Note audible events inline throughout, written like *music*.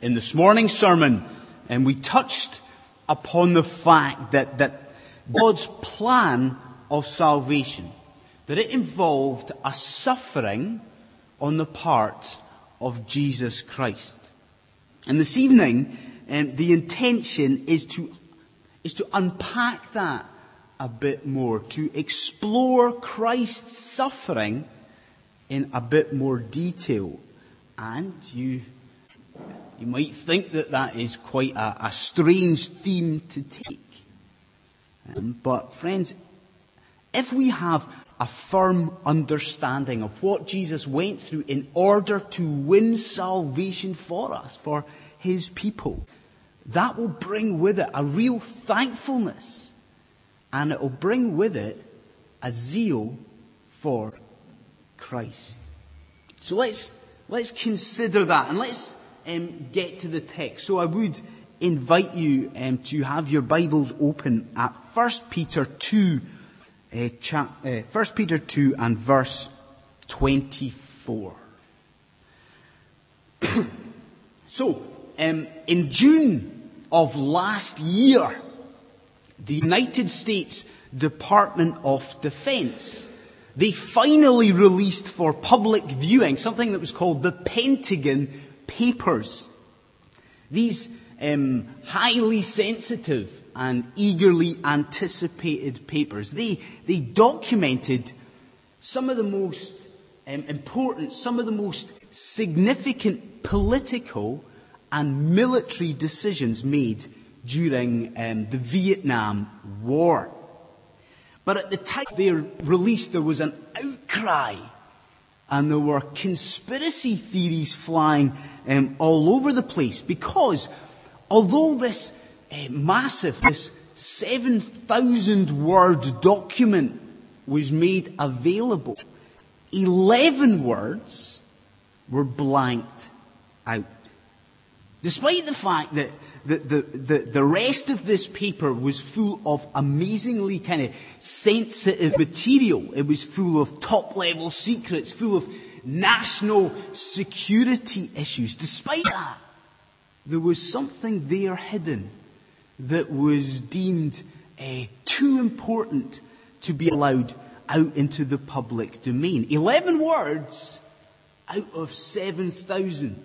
In this morning's sermon, and we touched upon the fact that, that God's plan of salvation, that it involved a suffering on the part of Jesus Christ. And this evening, um, the intention is to, is to unpack that a bit more, to explore Christ's suffering in a bit more detail. And you you might think that that is quite a, a strange theme to take. Um, but friends, if we have a firm understanding of what Jesus went through in order to win salvation for us, for his people, that will bring with it a real thankfulness and it will bring with it a zeal for Christ. So let's, let's consider that and let's um, get to the text. So I would invite you um, to have your Bibles open at 1 Peter 2, uh, cha- uh, 1 Peter 2 and verse 24. *coughs* so, um, in June of last year, the United States Department of Defense they finally released for public viewing something that was called the Pentagon papers. These um, highly sensitive and eagerly anticipated papers, they, they documented some of the most um, important, some of the most significant political and military decisions made during um, the Vietnam War. But at the time they were released, there was an outcry and there were conspiracy theories flying um, all over the place because although this uh, massive, this 7,000 word document was made available, 11 words were blanked out. Despite the fact that the, the, the, the rest of this paper was full of amazingly kind of sensitive material. It was full of top level secrets, full of national security issues. Despite that, there was something there hidden that was deemed uh, too important to be allowed out into the public domain. Eleven words out of 7,000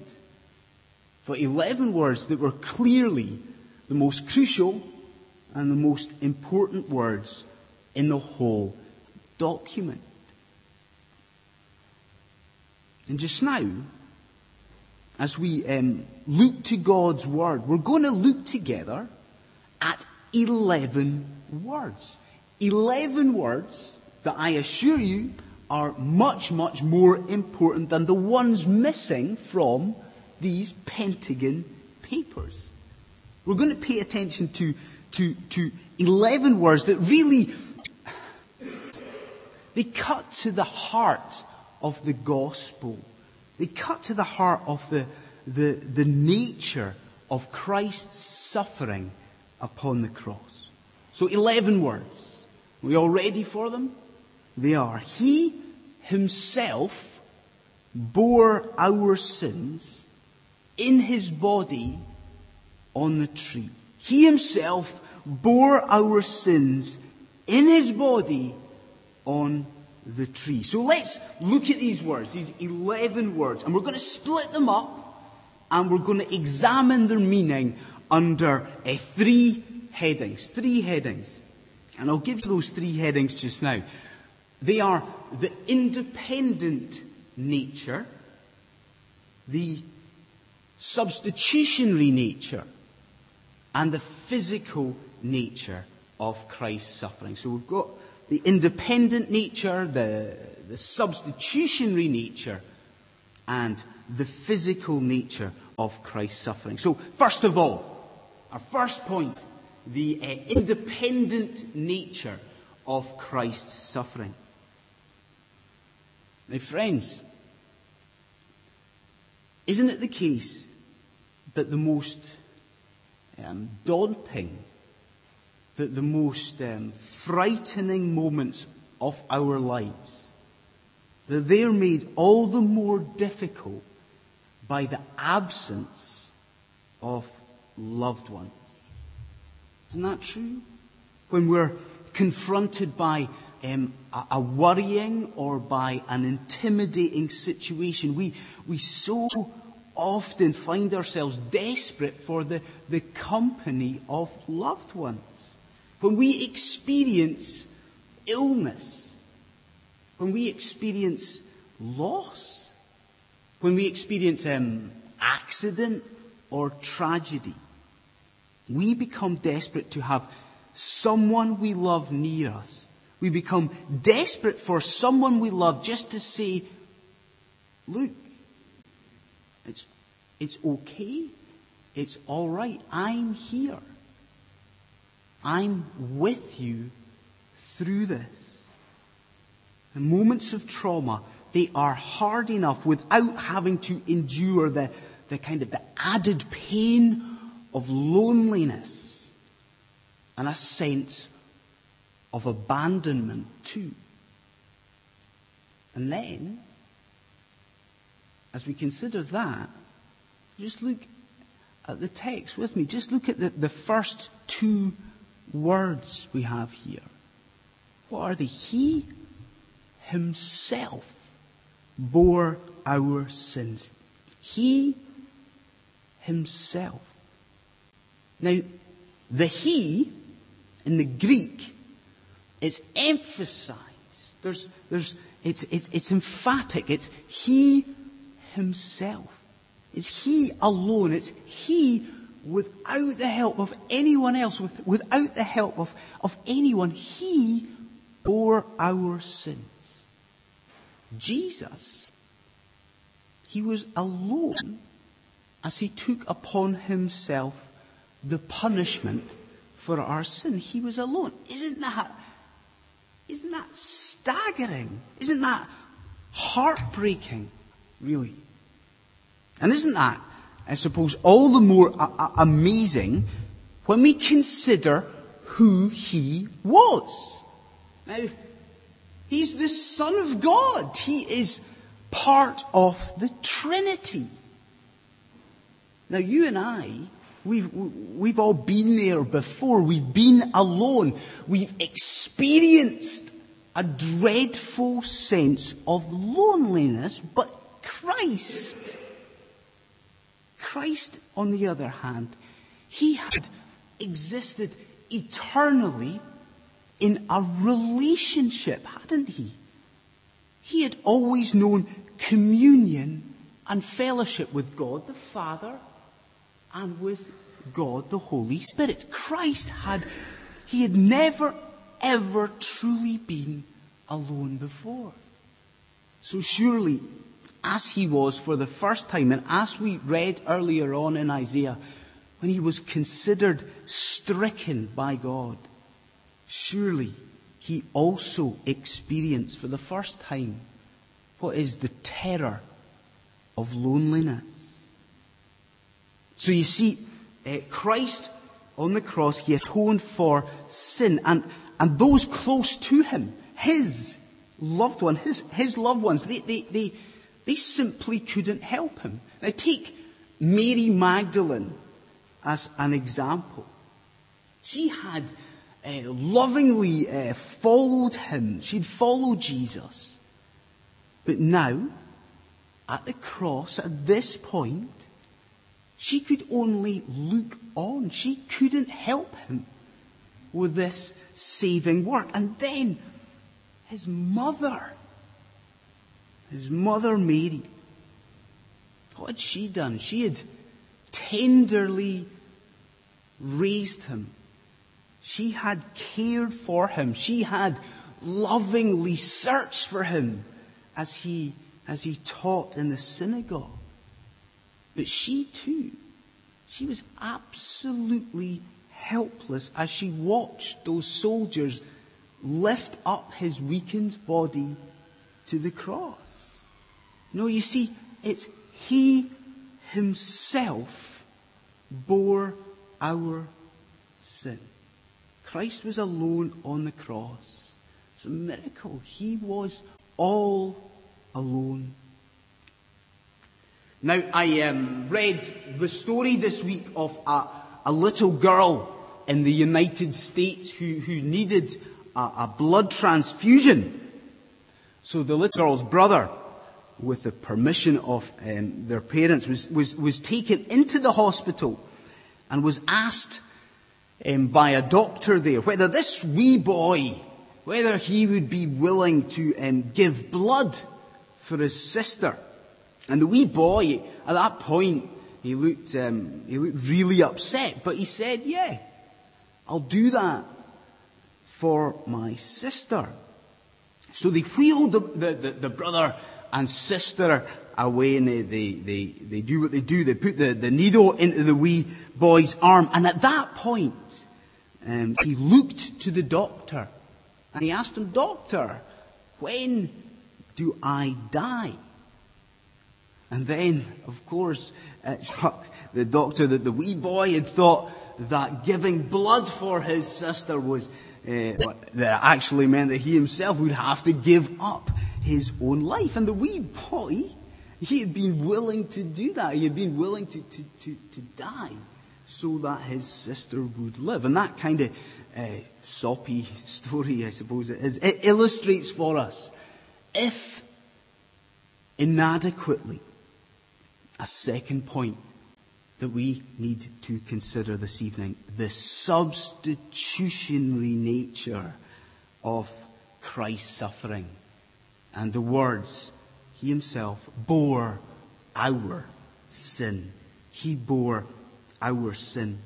for 11 words that were clearly the most crucial and the most important words in the whole document. And just now, as we um, look to God's Word, we're going to look together at 11 words. 11 words that I assure you are much, much more important than the ones missing from these Pentagon papers. We're going to pay attention to, to, to 11 words that really, they cut to the heart of the gospel. They cut to the heart of the, the, the nature of Christ's suffering upon the cross. So 11 words. Are we all ready for them? They are. He himself bore our sins in his body on the tree. He himself bore our sins in his body on the tree. So let's look at these words, these 11 words, and we're going to split them up and we're going to examine their meaning under uh, three headings. Three headings. And I'll give you those three headings just now. They are the independent nature, the substitutionary nature and the physical nature of Christ's suffering. So we've got the independent nature, the, the substitutionary nature, and the physical nature of Christ's suffering. So first of all, our first point, the uh, independent nature of Christ's suffering. Now friends, isn't it the case that the most um, daunting, that the most um, frightening moments of our lives, that they're made all the more difficult by the absence of loved ones. Isn't that true? When we're confronted by um, a, a, worrying or by an intimidating situation, we, we so often find ourselves desperate for the, the company of loved ones. When we experience illness, when we experience loss, when we experience um, accident or tragedy, we become desperate to have someone we love near us. We become desperate for someone we love just to say, look, it's, it's okay. It's all right. I'm here. I'm with you through this. In moments of trauma, they are hard enough without having to endure the, the kind of the added pain of loneliness and a sense of abandonment too. And then, as we consider that, just look at the text with me. Just look at the, the first two words we have here. What are they? He himself bore our sins. He himself. Now, the he in the Greek is emphasized. There's, there's, it's, it's, it's emphatic. It's he himself. It's he alone. It's he without the help of anyone else, with, without the help of, of anyone. He bore our sins. Jesus, he was alone as he took upon himself the punishment for our sin. He was alone. Isn't that, isn't that staggering? Isn't that heartbreaking, really? And isn't that, I suppose, all the more amazing when we consider who he was? Now, he's the Son of God. He is part of the Trinity. Now, you and I, we've, we've all been there before. We've been alone. We've experienced a dreadful sense of loneliness, but Christ, Christ, on the other hand, he had existed eternally in a relationship, hadn't he? He had always known communion and fellowship with God the Father and with God the Holy Spirit. Christ had, he had never ever truly been alone before. So surely, as he was for the first time, and as we read earlier on in Isaiah, when he was considered stricken by God, surely he also experienced for the first time what is the terror of loneliness. So you see, uh, Christ on the cross, he atoned for sin and, and those close to him, his loved one, his, his loved ones, they, they, they, they simply couldn't help him. Now take Mary Magdalene as an example. She had uh, lovingly uh, followed him. She'd followed Jesus. But now, at the cross, at this point, she could only look on. She couldn't help him with this saving work. And then his mother, his mother Mary, what had she done? She had tenderly raised him. She had cared for him. She had lovingly searched for him as he, as he taught in the synagogue. But she too, she was absolutely helpless as she watched those soldiers lift up his weakened body to the cross. No, you see, it's he himself bore our sin. Christ was alone on the cross. It's a miracle. He was all alone Now, I um, read the story this week of a, a little girl in the United States who, who needed a, a blood transfusion. So the little girl's brother, with the permission of um, their parents, was, was, was taken into the hospital and was asked um, by a doctor there whether this wee boy, whether he would be willing to um, give blood for his sister. And the wee boy, at that point, he looked, um, he looked really upset, but he said, yeah, I'll do that for my sister. So they wheeled the, the, the, the brother and sister away and they, they, they, they do what they do. They put the, the needle into the wee boy's arm. And at that point, um, he looked to the doctor and he asked him, Doctor, when do I die? And then, of course, it struck the doctor that the wee boy had thought that giving blood for his sister was uh, that actually meant that he himself would have to give up his own life. And the wee boy, he had been willing to do that. He had been willing to, to, to, to die so that his sister would live. And that kind of uh, soppy *laughs* story, I suppose it is, it illustrates for us if inadequately a second point that we need to consider this evening the substitutionary nature of Christ's suffering and the words, He Himself bore our sin. He bore our sin.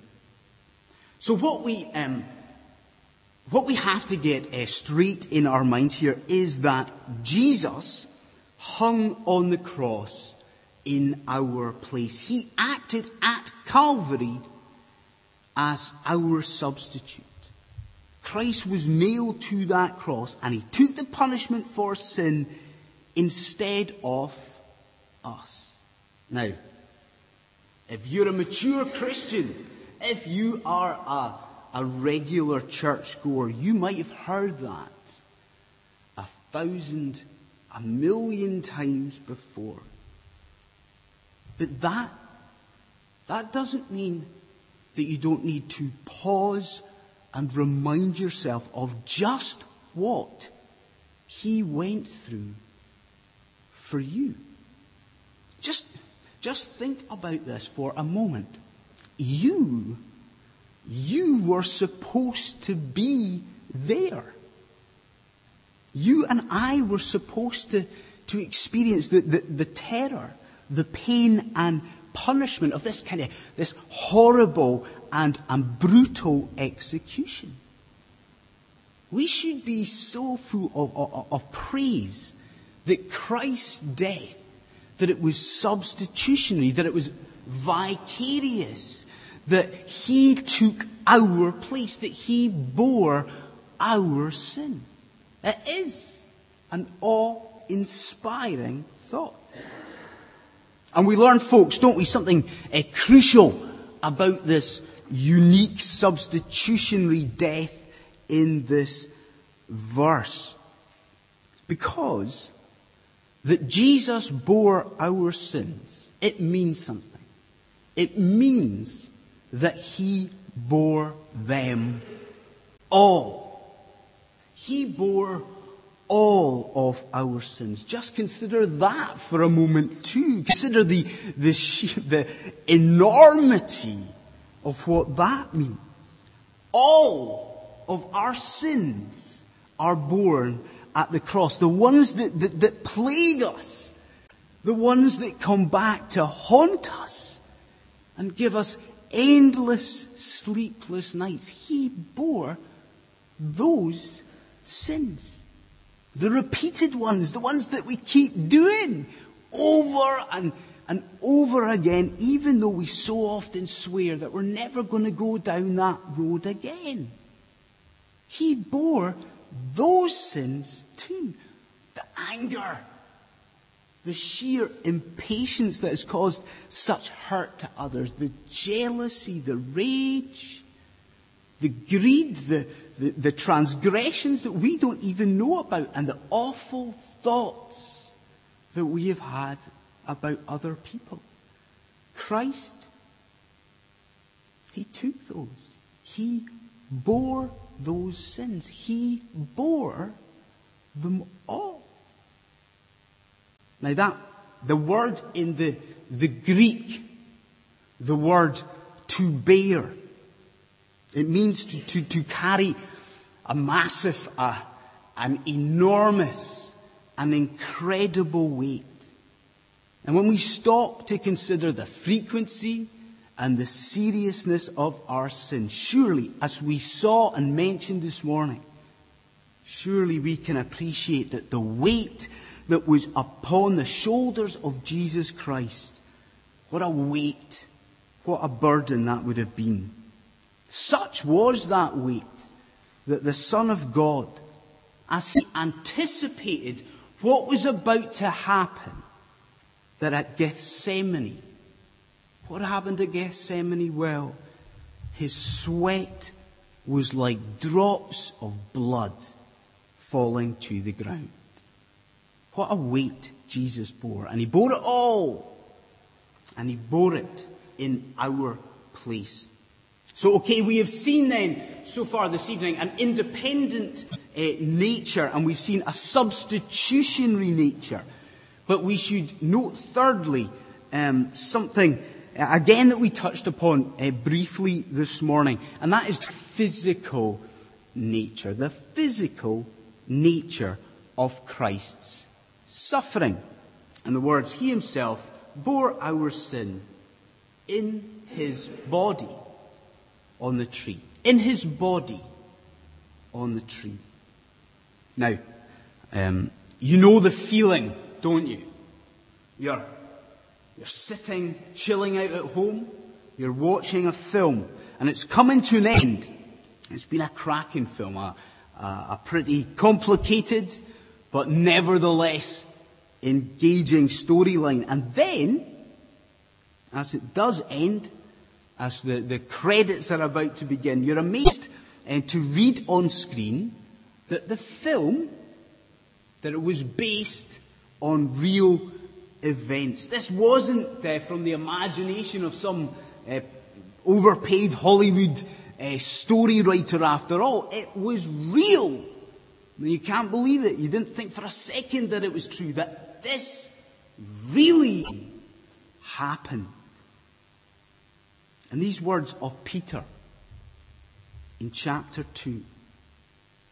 So what we, um, what we have to get uh, straight in our minds here is that Jesus hung on the cross in our place. He acted at Calvary as our substitute. Christ was nailed to that cross and he took the punishment for sin instead of us. Now, if you're a mature Christian, if you are a, a regular churchgoer, you might have heard that a thousand, a million times before. But that, that doesn't mean that you don't need to pause and remind yourself of just what he went through for you. Just, just think about this for a moment. You, you were supposed to be there. You and I were supposed to, to experience the, the, the terror the pain and punishment of this kind of, this horrible and, and brutal execution. We should be so full of, of, of praise that Christ's death, that it was substitutionary, that it was vicarious, that He took our place, that He bore our sin. It is an awe-inspiring thought. And we learn, folks, don't we, something uh, crucial about this unique substitutionary death in this verse. Because that Jesus bore our sins, it means something. It means that He bore them all. He bore all of our sins. Just consider that for a moment too. Consider the, the, the enormity of what that means. All of our sins are borne at the cross. The ones that, that, that plague us. The ones that come back to haunt us and give us endless sleepless nights. He bore those sins. The repeated ones, the ones that we keep doing over and, and over again, even though we so often swear that we're never going to go down that road again. He bore those sins too. The anger, the sheer impatience that has caused such hurt to others, the jealousy, the rage, the greed, the, the, the transgressions that we don't even know about and the awful thoughts that we have had about other people. Christ, He took those. He bore those sins. He bore them all. Now that, the word in the, the Greek, the word to bear, it means to, to, to carry a massive, uh, an enormous, an incredible weight. And when we stop to consider the frequency and the seriousness of our sin, surely, as we saw and mentioned this morning, surely we can appreciate that the weight that was upon the shoulders of Jesus Christ, what a weight, what a burden that would have been. Such was that weight that the Son of God, as he anticipated what was about to happen, that at Gethsemane, what happened at Gethsemane? Well, his sweat was like drops of blood falling to the ground. What a weight Jesus bore. And he bore it all. And he bore it in our place. So, okay, we have seen then so far this evening an independent uh, nature and we've seen a substitutionary nature. But we should note thirdly um, something uh, again that we touched upon uh, briefly this morning, and that is physical nature. The physical nature of Christ's suffering. In the words, He Himself bore our sin in His body on the tree. In his body on the tree. Now, um, you know the feeling, don't you? You're, you're sitting, chilling out at home, you're watching a film, and it's coming to an end. It's been a cracking film, a, a, a pretty complicated, but nevertheless engaging storyline. And then, as it does end, as the, the credits are about to begin, you're amazed uh, to read on screen that the film, that it was based on real events. This wasn't uh, from the imagination of some uh, overpaid Hollywood uh, story writer after all. It was real. You can't believe it. You didn't think for a second that it was true, that this really happened. And these words of Peter in chapter 2,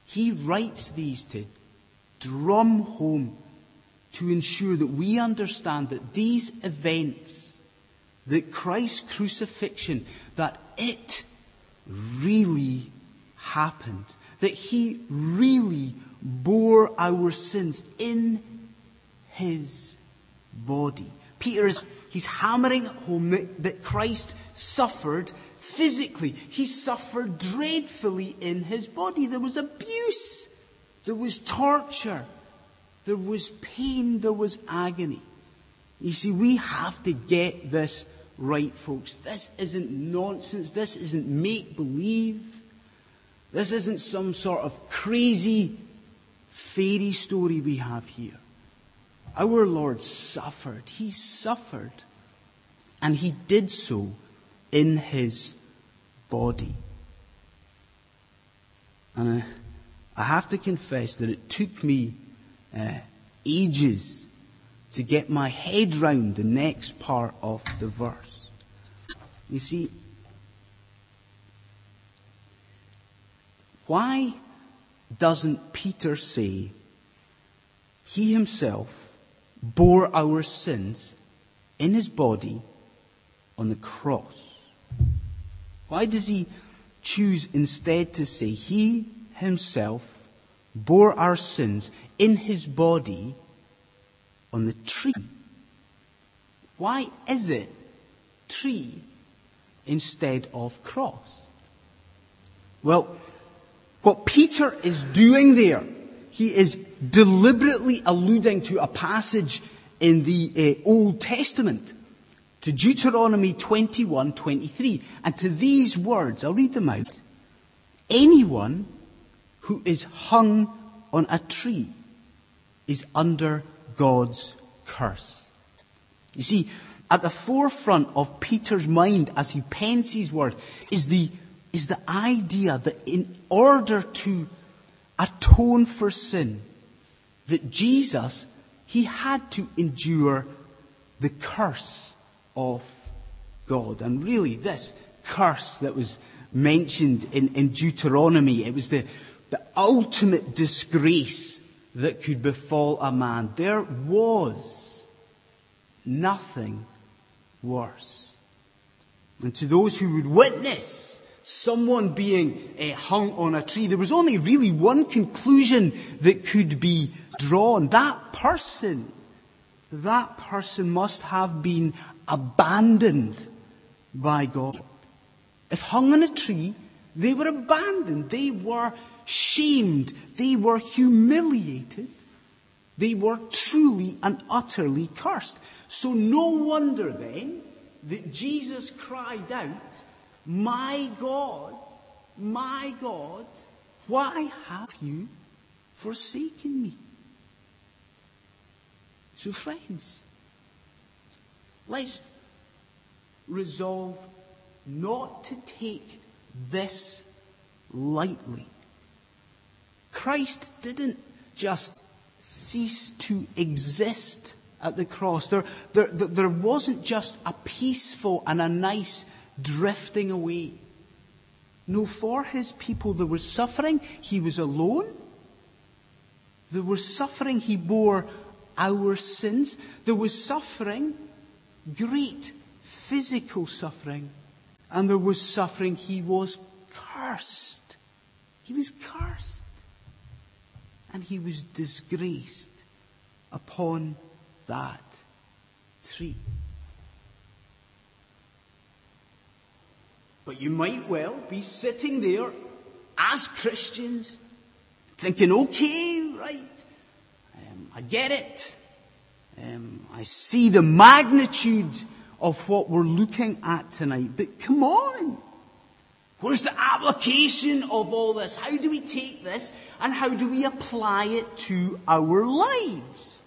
he writes these to drum home to ensure that we understand that these events, that Christ's crucifixion, that it really happened, that he really bore our sins in his body. Peter is He's hammering home that, that Christ suffered physically. He suffered dreadfully in his body. There was abuse. There was torture. There was pain. There was agony. You see, we have to get this right, folks. This isn't nonsense. This isn't make believe. This isn't some sort of crazy fairy story we have here. Our Lord suffered. He suffered. And he did so in his body. And I, I have to confess that it took me uh, ages to get my head round the next part of the verse. You see, why doesn't Peter say he himself bore our sins in his body on the cross. Why does he choose instead to say he himself bore our sins in his body on the tree? Why is it tree instead of cross? Well, what Peter is doing there, he is deliberately alluding to a passage in the uh, Old Testament to Deuteronomy 21, 23. And to these words, I'll read them out. Anyone who is hung on a tree is under God's curse. You see, at the forefront of Peter's mind as he pens his word is the, is the idea that in order to atone for sin, that Jesus, he had to endure the curse of God. And really, this curse that was mentioned in, in Deuteronomy, it was the, the ultimate disgrace that could befall a man. There was nothing worse. And to those who would witness someone being uh, hung on a tree, there was only really one conclusion that could be drawn. That person, that person must have been abandoned by God. If hung on a tree, they were abandoned. They were shamed. They were humiliated. They were truly and utterly cursed. So no wonder then that Jesus cried out, My God, my God, why have you forsaken me? So friends, let's resolve not to take this lightly. Christ didn't just cease to exist at the cross. There, there, there wasn't just a peaceful and a nice drifting away. No, for his people there was suffering. He was alone. There was suffering. He bore our sins. There was suffering, great physical suffering. And there was suffering. He was cursed. He was cursed. And he was disgraced upon that tree. But you might well be sitting there as Christians thinking, okay, right, um, I get it. Um, I see the magnitude of what we're looking at tonight, but come on. Where's the application of all this? How do we take this and how do we apply it to our lives?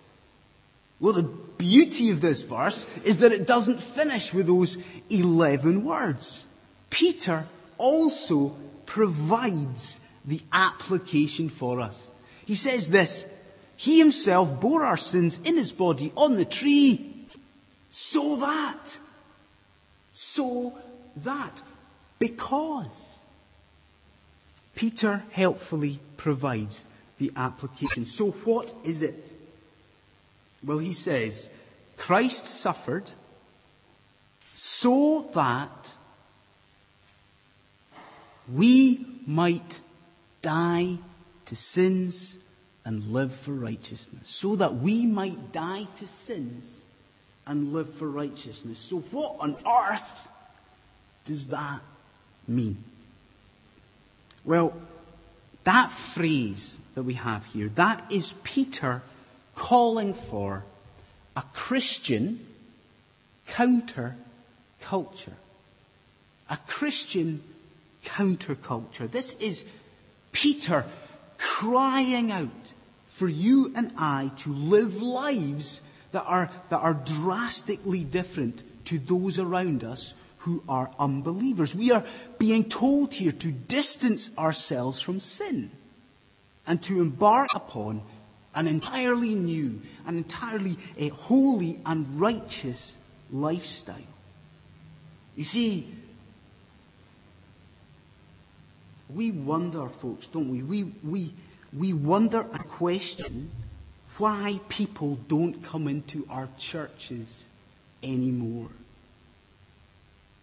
Well, the beauty of this verse is that it doesn't finish with those 11 words. Peter also provides the application for us. He says this, He himself bore our sins in his body on the tree, so that, so that, because Peter helpfully provides the application. So what is it? Well, he says, Christ suffered so that we might die to sins and live for righteousness. So that we might die to sins and live for righteousness. So what on earth does that mean? Well, that phrase that we have here, that is Peter calling for a Christian counter culture. A Christian counterculture. This is Peter crying out for you and I to live lives that are, that are drastically different to those around us who are unbelievers. We are being told here to distance ourselves from sin and to embark upon an entirely new, an entirely holy and righteous lifestyle. You see, we wonder, folks, don't we? We, we, we wonder and question why people don't come into our churches anymore.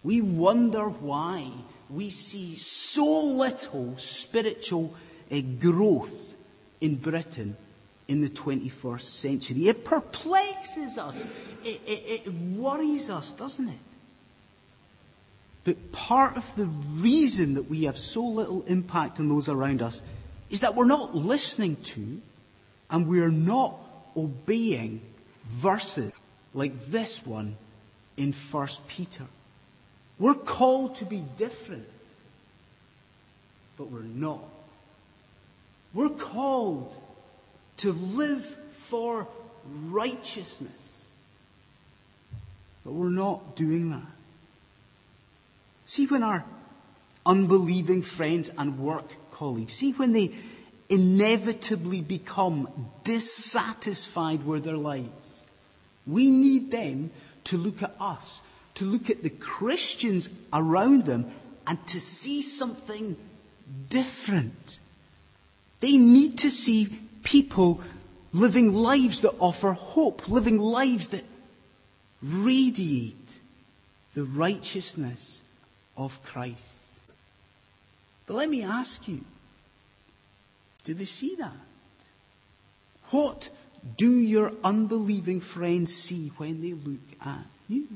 We wonder why we see so little spiritual uh, growth in Britain in the 21st century. It perplexes us. It, it, it, worries us, doesn't it? But part of the reason that we have so little impact on those around us is that we're not listening to and we're not obeying verses like this one in 1 Peter. We're called to be different, but we're not. We're called to live for righteousness. But we're not doing that. See when our unbelieving friends and work colleagues, see when they inevitably become dissatisfied with their lives, we need them to look at us, to look at the Christians around them and to see something different. They need to see people living lives that offer hope, living lives that radiate the righteousness of Christ. But let me ask you, do they see that? What do your unbelieving friends see when they look at you?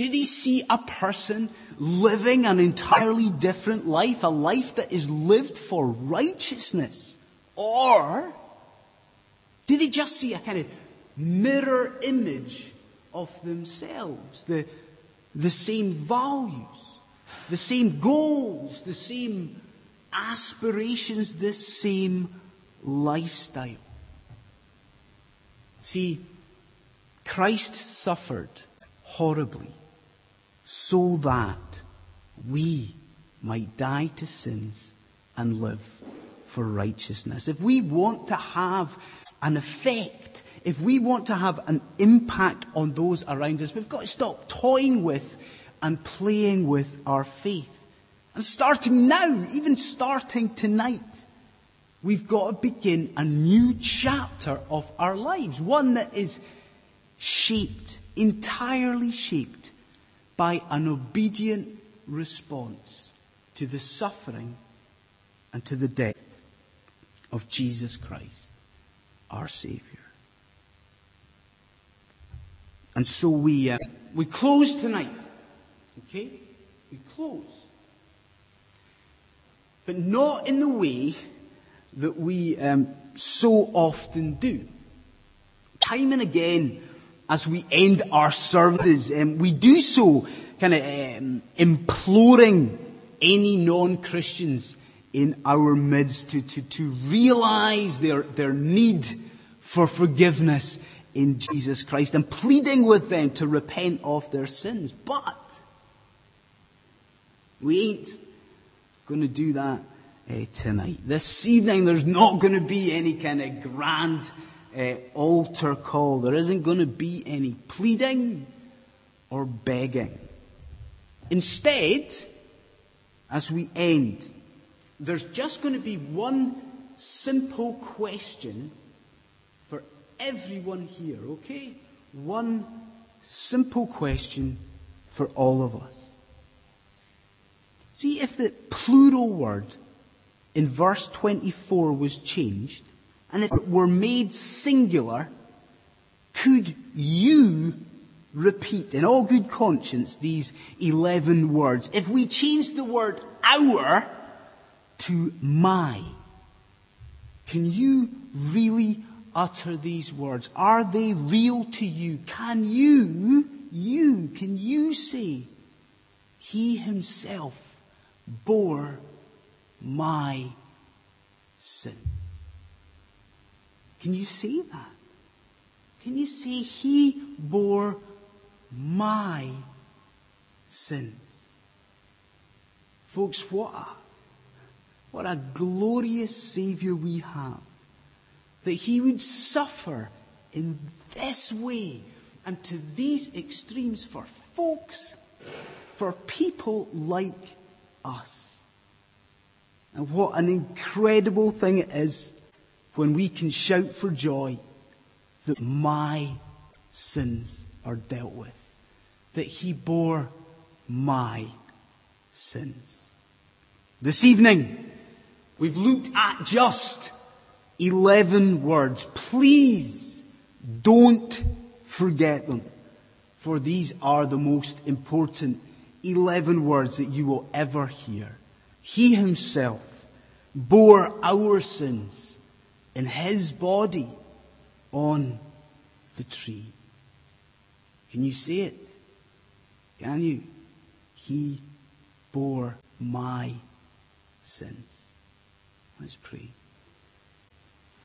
Do they see a person living an entirely different life, a life that is lived for righteousness? Or do they just see a kind of mirror image of themselves? The, the same values, the same goals, the same aspirations, the same lifestyle. See, Christ suffered horribly so that we might die to sins and live for righteousness. If we want to have an effect, if we want to have an impact on those around us, we've got to stop toying with and playing with our faith. And starting now, even starting tonight, we've got to begin a new chapter of our lives. One that is shaped, entirely shaped by an obedient response to the suffering and to the death of Jesus Christ, our Savior. And so we, uh, we close tonight. Okay? We close. But not in the way that we um, so often do. Time and again, as we end our services, um, we do so kind of um, imploring any non-Christians in our midst to, to, to realize their, their need for forgiveness in Jesus Christ and pleading with them to repent of their sins. But we ain't going to do that uh, tonight. This evening there's not going to be any kind of grand uh, altar call. There isn't going to be any pleading or begging. Instead, as we end, there's just going to be one simple question for everyone here, okay? One simple question for all of us. See, if the plural word in verse 24 was changed, and if it were made singular, could you repeat in all good conscience these 11 words? If we change the word our to my, can you really utter these words? Are they real to you? Can you, you, can you say, He Himself bore my sins. Can you see that? Can you see he bore my sins? Folks, what a, what a glorious Savior we have. That he would suffer in this way and to these extremes for folks, for people like us. And what an incredible thing it is when we can shout for joy that my sins are dealt with. That he bore my sins. This evening, we've looked at just 11 words. Please don't forget them. For these are the most important 11 words that you will ever hear. He himself bore our sins in his body on the tree. Can you see it? Can you? He bore my sins. Let's pray.